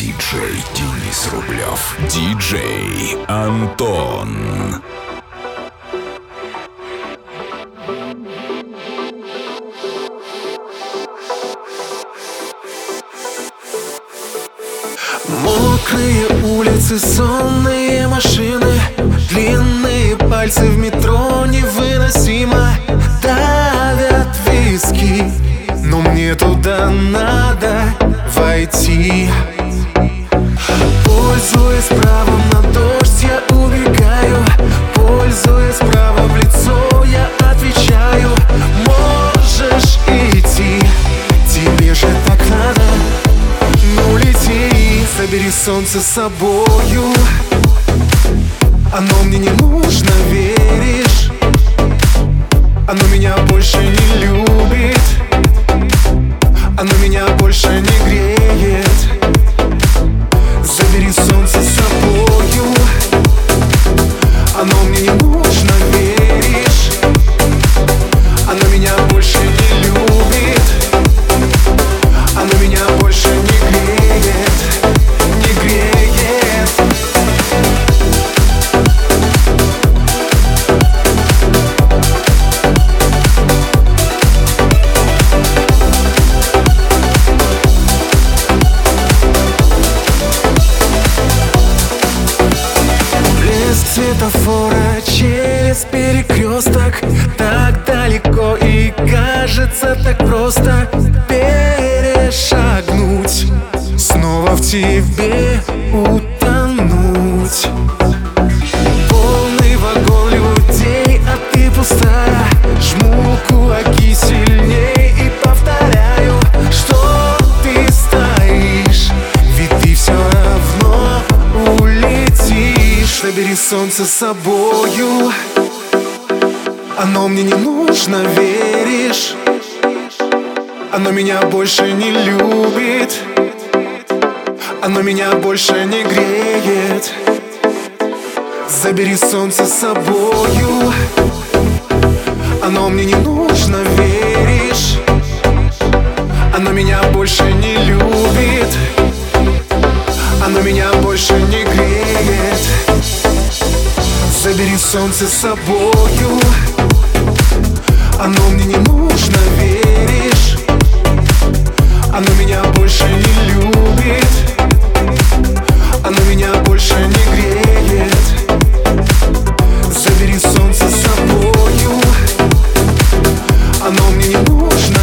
Диджей Денис Рублев. Диджей Антон. Мокрые улицы, сонные машины Длинные пальцы в метро невыносимо Давят виски, но мне туда надо войти солнце собою. Оно мне не нужно, веришь? Оно меня больше не любит. Оно меня больше не греет. со собою. Оно мне не нужно, веришь? Оно меня больше не любит. Оно меня больше не греет. Забери солнце с собою. Оно мне не нужно, веришь? Оно меня больше не любит. солнце с собою. Оно мне не нужно, веришь? Оно меня больше не любит. Оно меня больше не греет. Забери солнце с собою. Оно мне не нужно.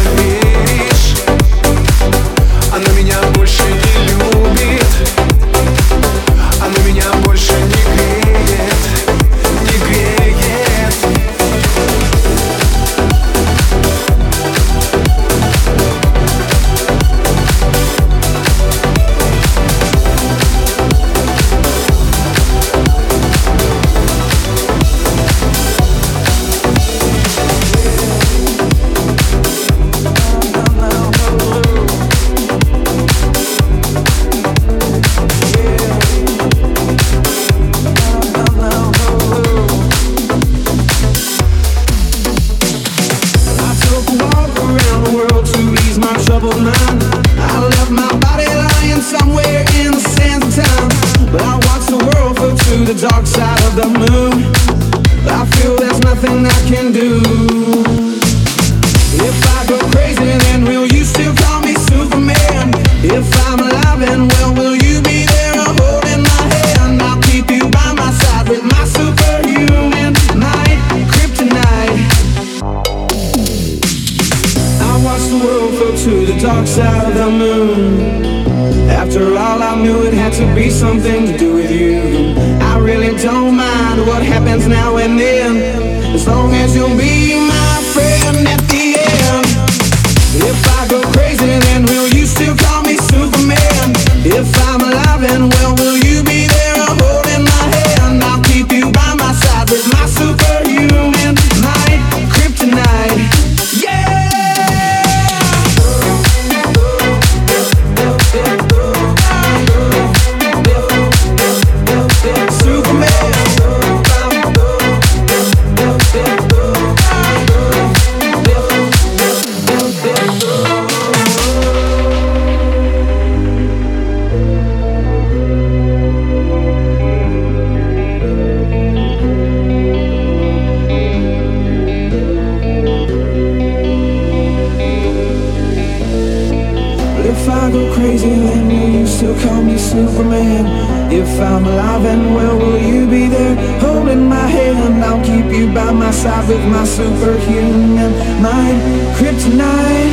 Superman. If I'm alive and well, will you be there holding my hand? I'll keep you by my side with my superhuman mind. Kryptonite,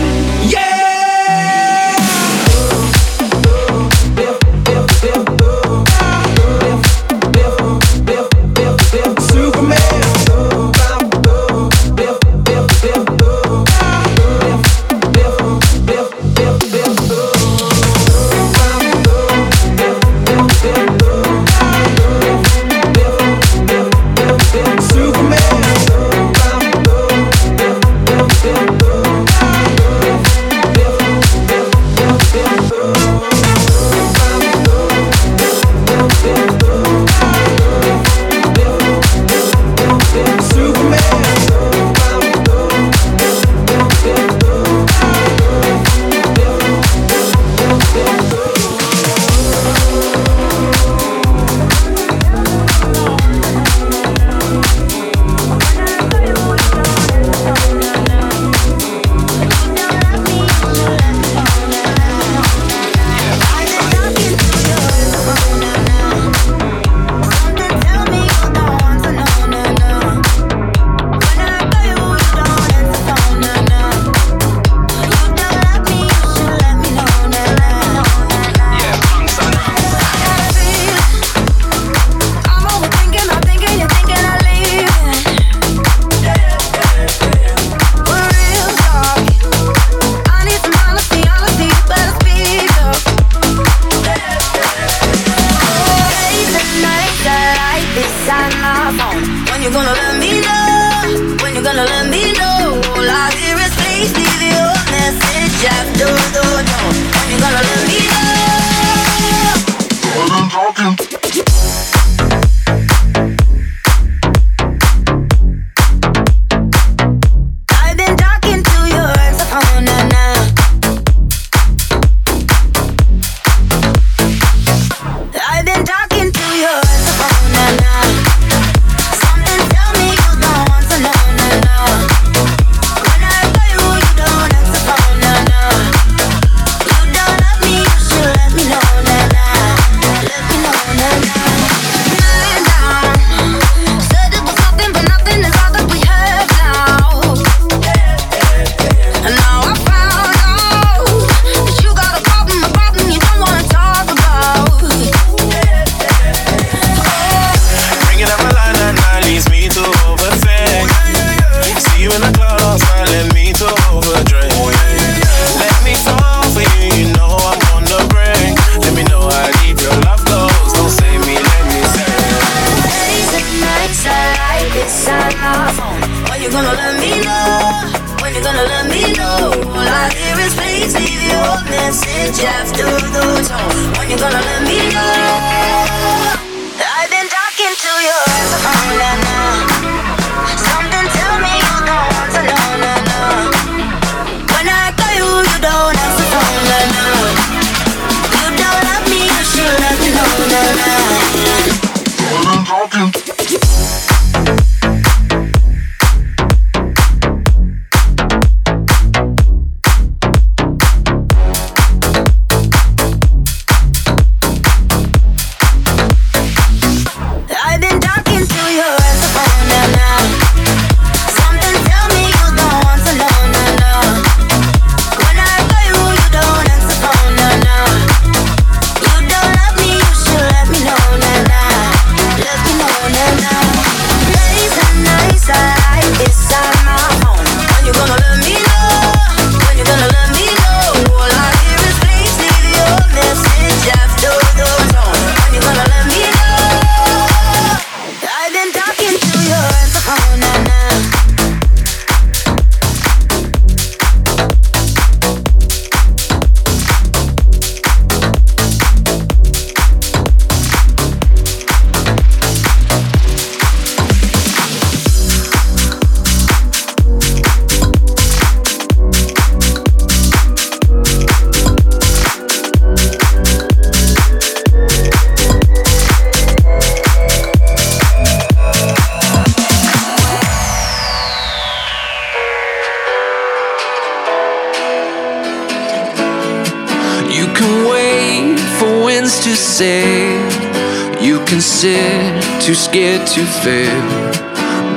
too scared to fail.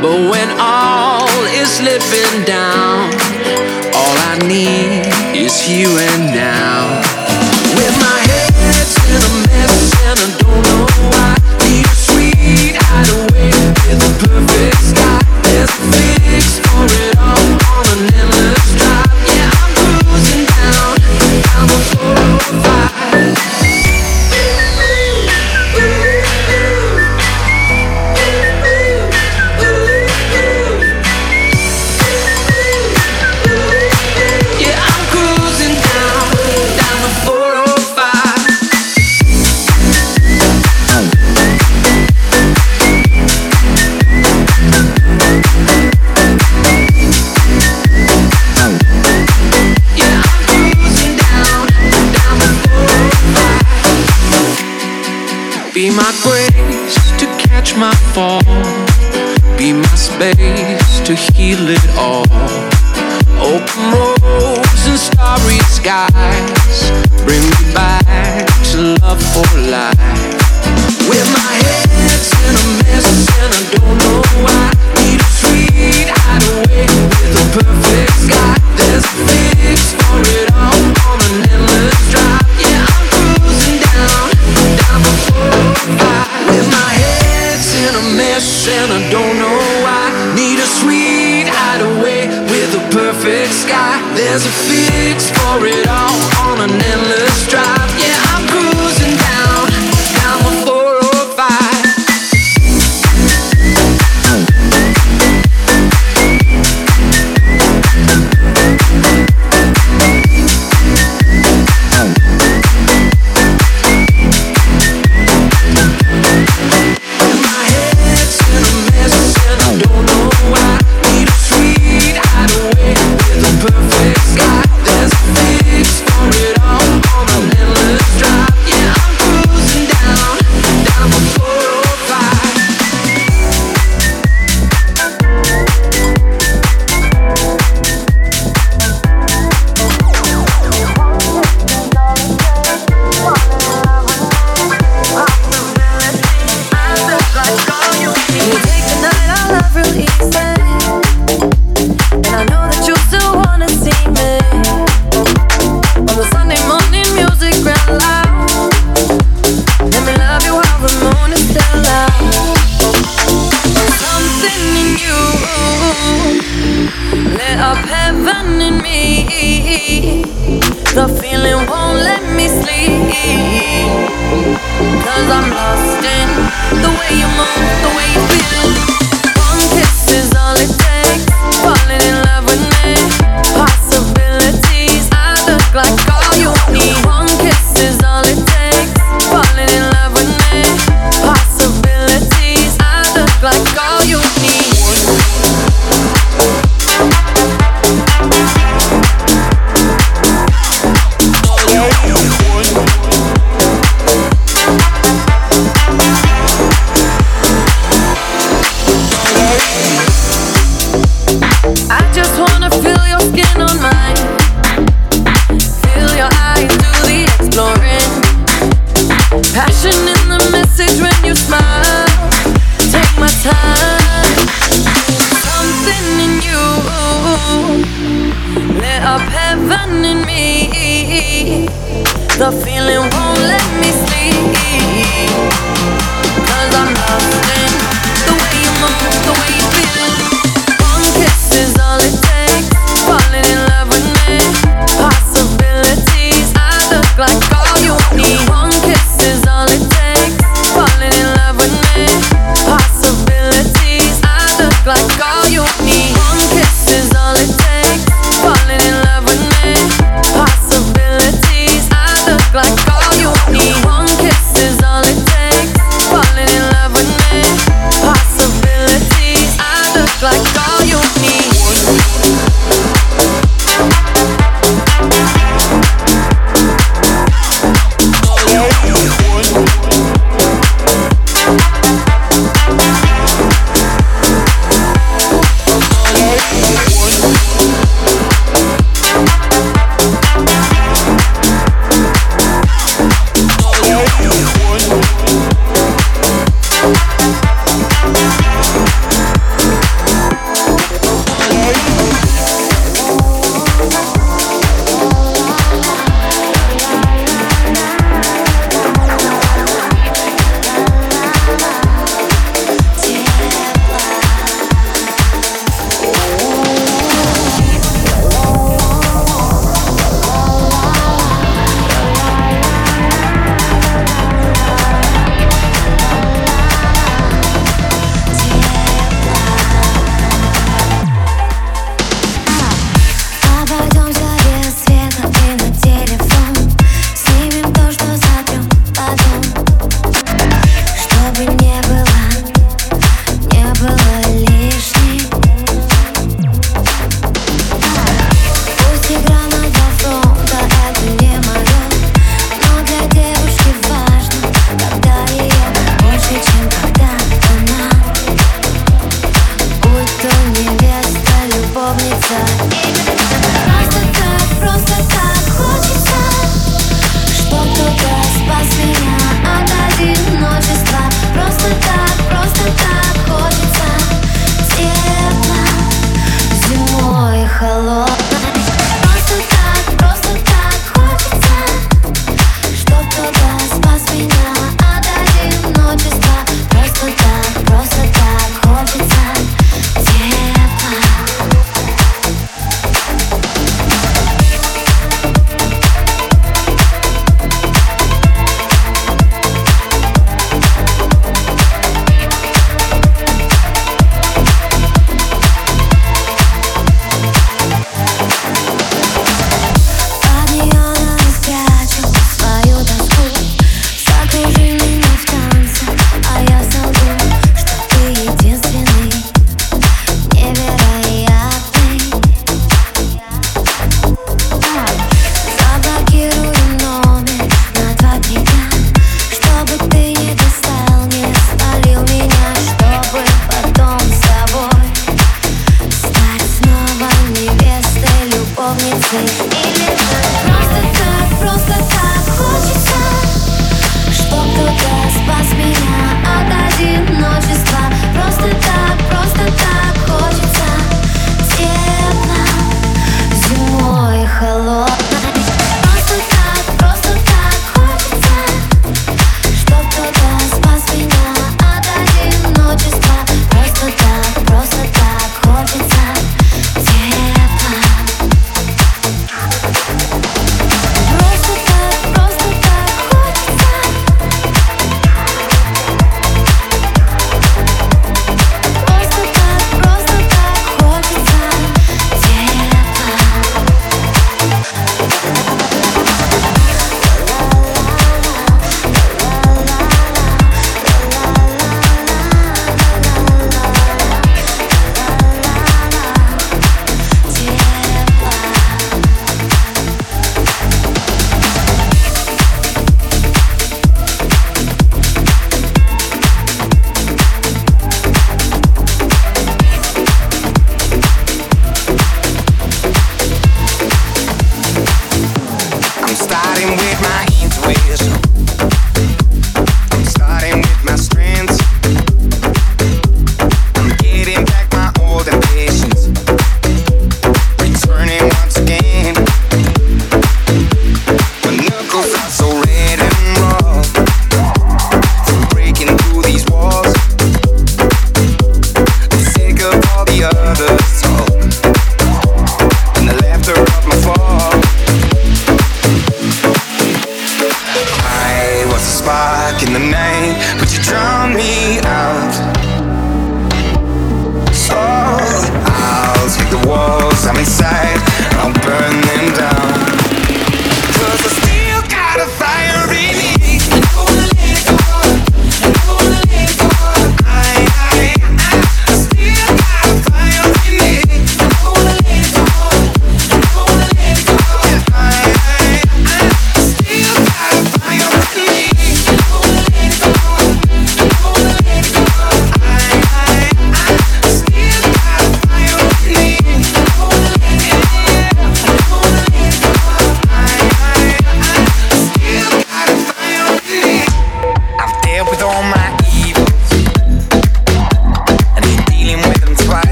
But when all is slipping down, all I need is you and now. feel it all. Open roads and starry skies bring me back to love for life. With my head's in a mess and I don't know why. Need a sweet hideaway with a perfect sky. There's a fix for it all on an endless drive. Yeah, I'm cruising down, down before five. With my head's in a mess and I don't know why. There's a fix for it all on an endless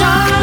sorry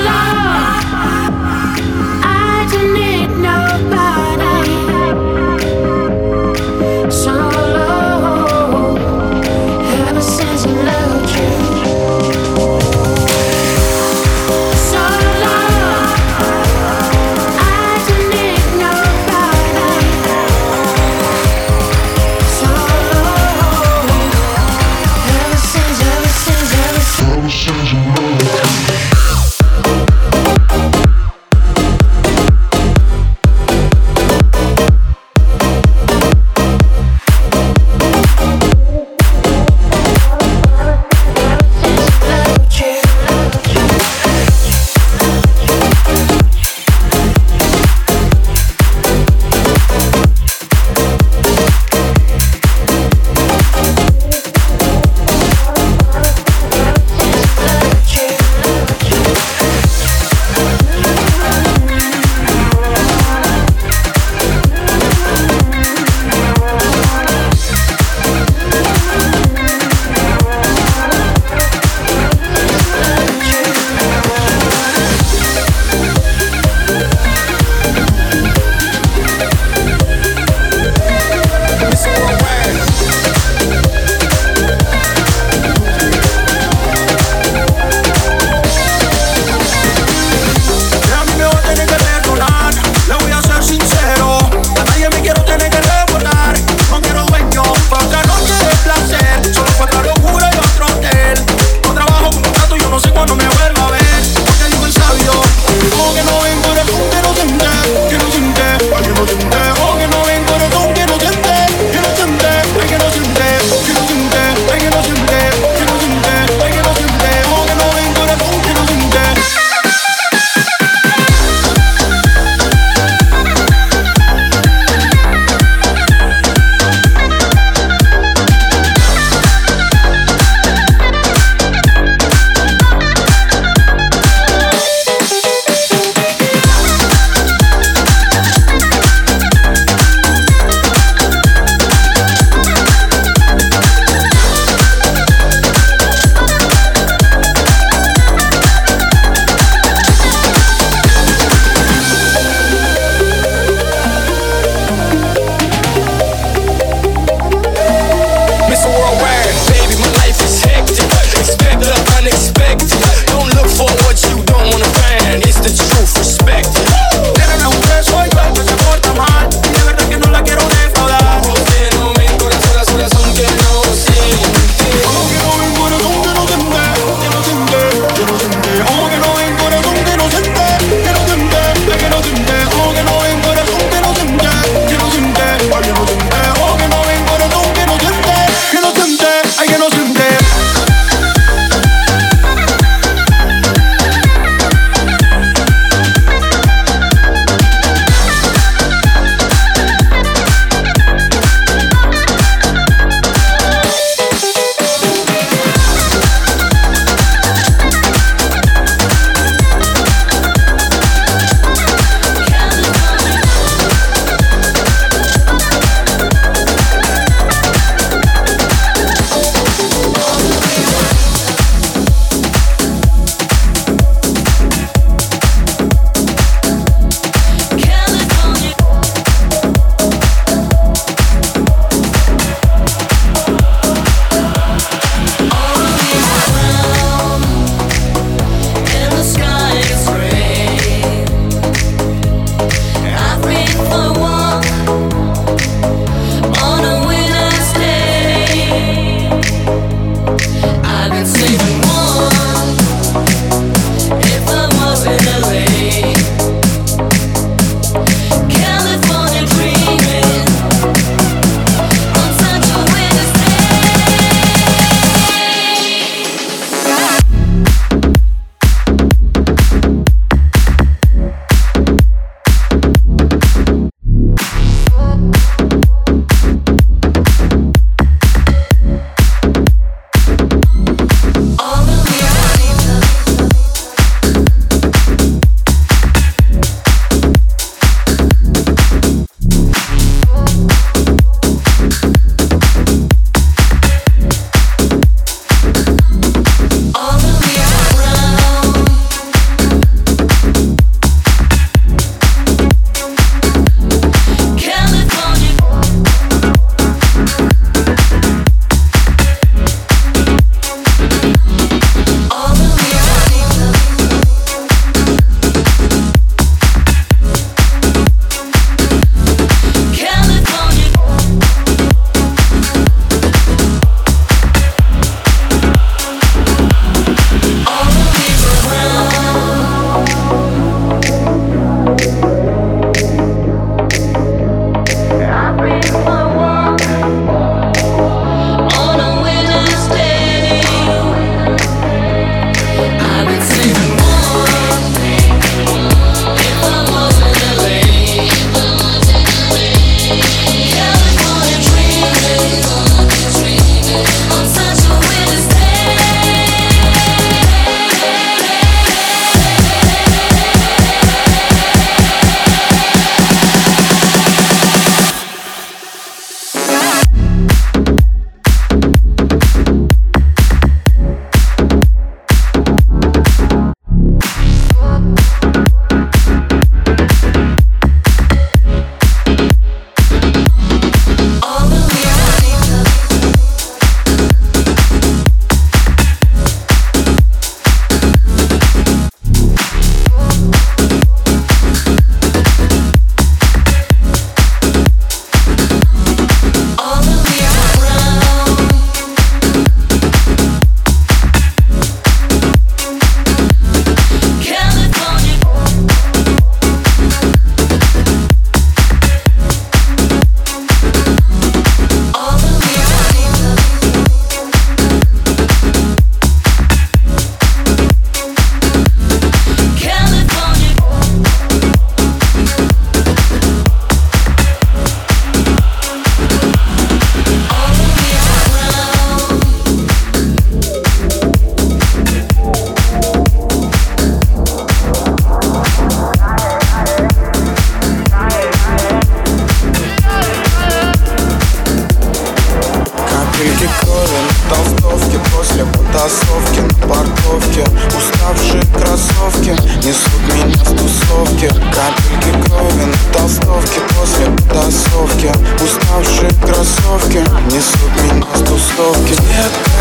несут меня с тусовки. Капельки крови на толстовке после потасовки. Уставшие кроссовки несут меня с тусовки. Детка,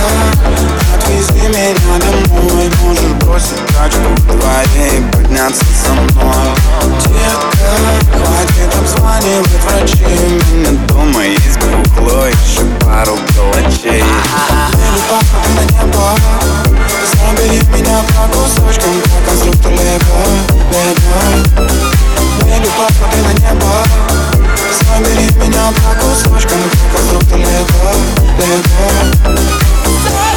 отвези меня домой. Можешь бросить тачку в дворе и подняться со мной. Детка, хватит обзванивать врачей. У меня дома есть бухло, еще пару калачей ты на небо Забери меня по кусочкам, как конструктор Лего, Лего папа, ты на небо. Забери меня по кусочкам, как конструктор Лего, Лего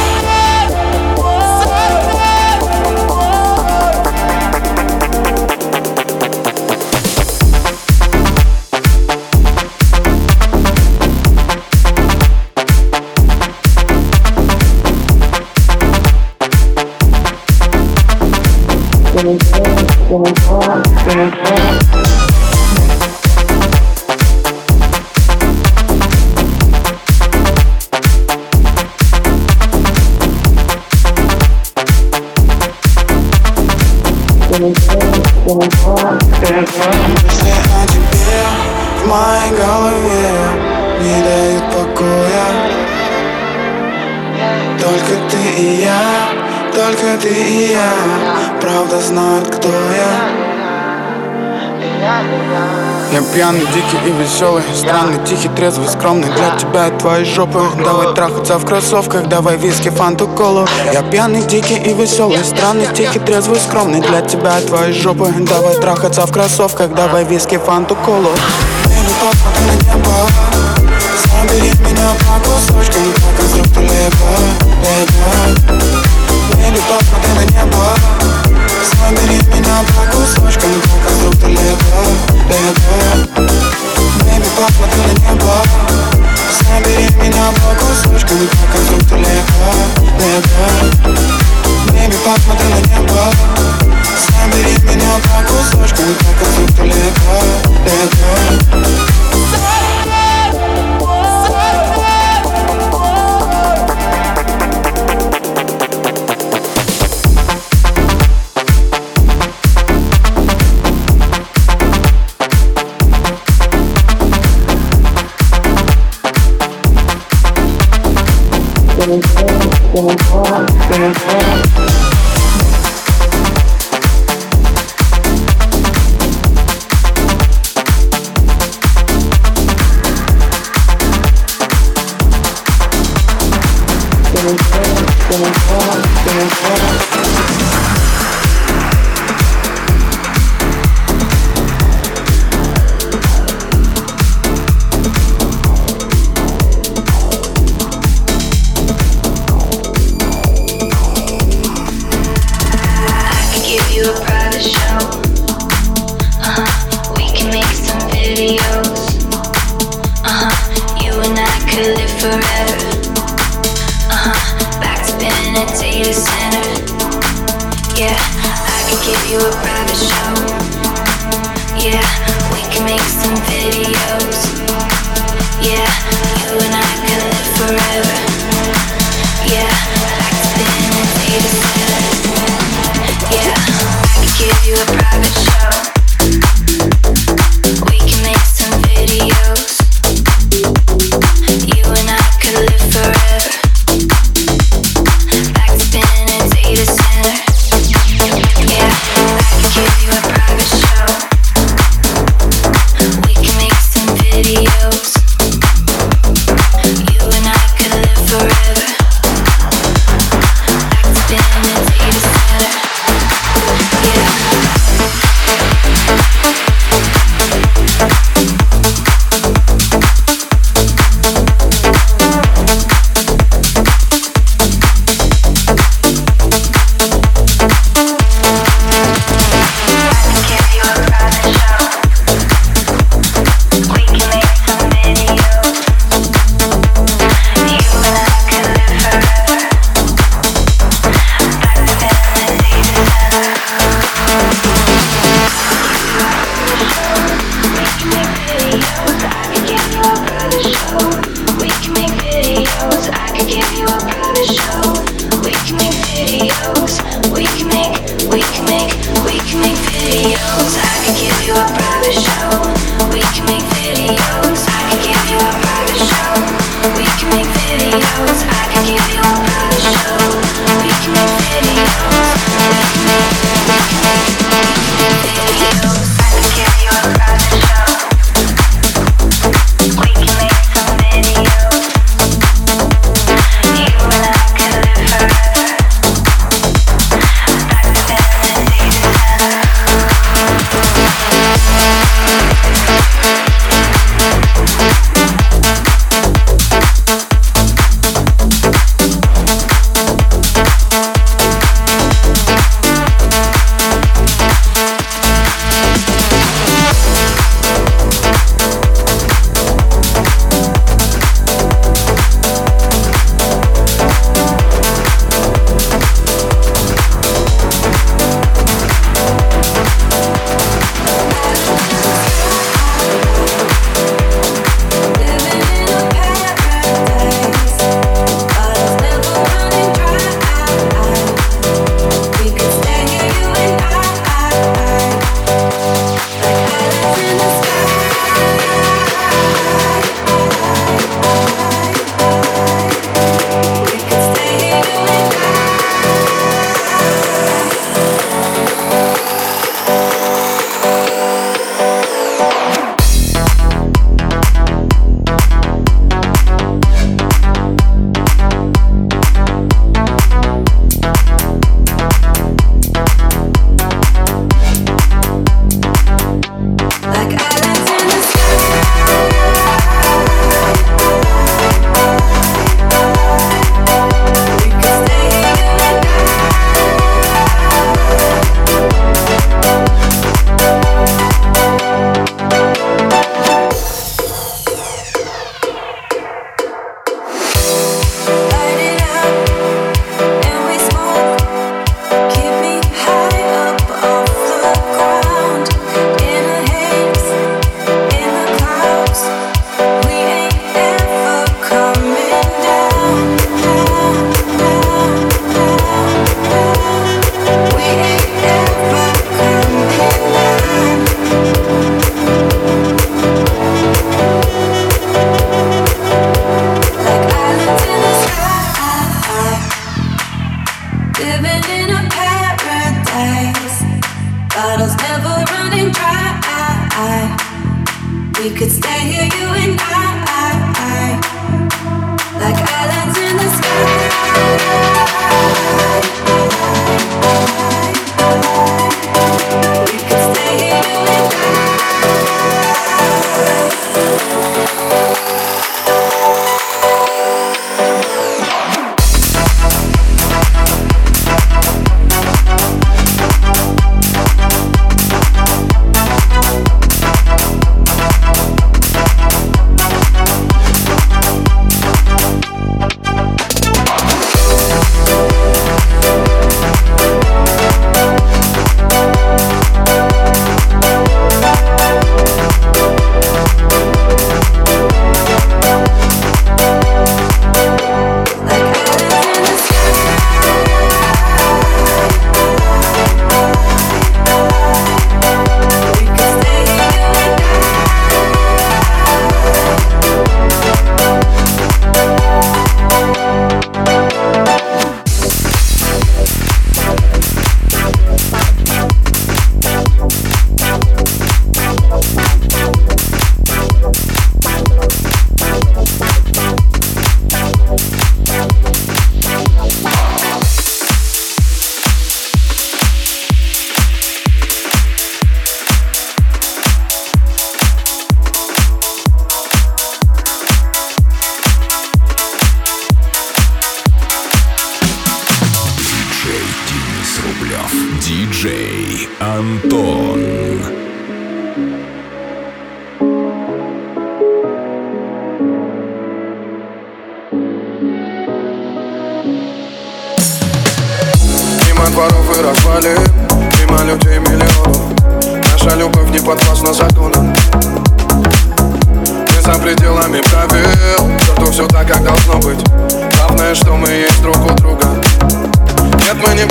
Пьяный, дикий и веселый. Странный, тихий, трезвый, скромный. Для тебя и твоей жопы. Давай трахаться в кроссовках Давай виски, фанту, колу. Я пьяный, дикий и веселый. Странный, тихий, трезвый, скромный. Для тебя и твоей жопы. Давай трахаться в кроссовках Давай виски, фанту, колу. Baby, посмотри на небо. Забери меня по кусочкам Как конструктор Лего, Лего Baby, посмотри на небо Забери меня по кусочкам Как конструктор Лего, Лего Baby, посмотри на небо Забери меня по кусочкам Как конструктор Лего, Лего Baby, посмотри на небо Забери меня по кусочкам Как We can make, we can make, we can make videos. I can give you a private show. We can make videos. I can give you a private show. We can make videos. I can give you a private show. We can make videos.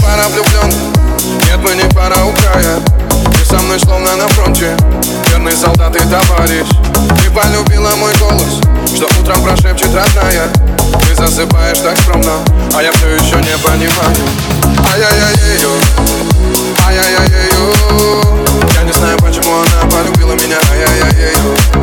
пара влюбленных Нет, мы не пара у края. Ты со мной словно на фронте. Верный солдат и товарищ. Ты полюбила мой голос Что утром прошепчет родная. Ты засыпаешь так скромно А я все еще не понимаю. Ай-яй-яй-ею Ай-яй-яй-ею Я не знаю, почему она полюбила меня. Ай-яй-яй-ею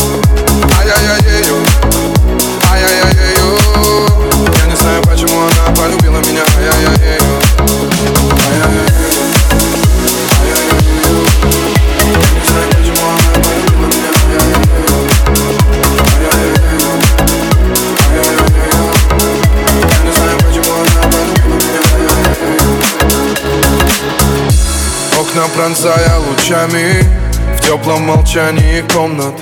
пронзая лучами В теплом молчании комнат.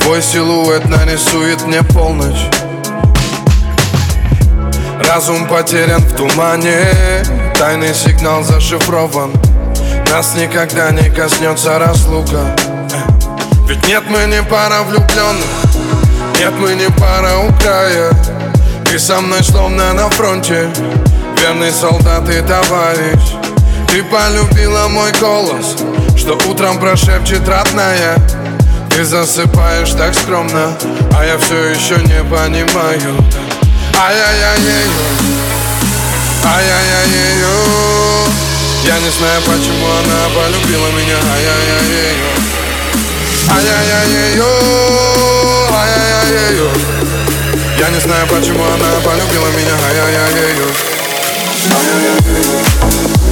Твой силуэт нарисует мне полночь. Разум потерян в тумане Тайный сигнал зашифрован. Нас никогда не коснется разлука. Ведь нет, мы не пара влюбленных. Нет, мы не пара у края. Ты со мной словно на фронте. Верный солдат и товарищ Ты полюбила мой голос Что утром прошепчет родная. Ты засыпаешь так скромно А я все еще не понимаю. Ай-яй-яй-яй Ай-яй-яй-яй Я не знаю, почему она полюбила меня. Ай-яй-яй-яй Ай-яй-яй-яй Ай-яй-яй-яй Я не знаю, почему она полюбила меня. Ай-яй-яй-яй Не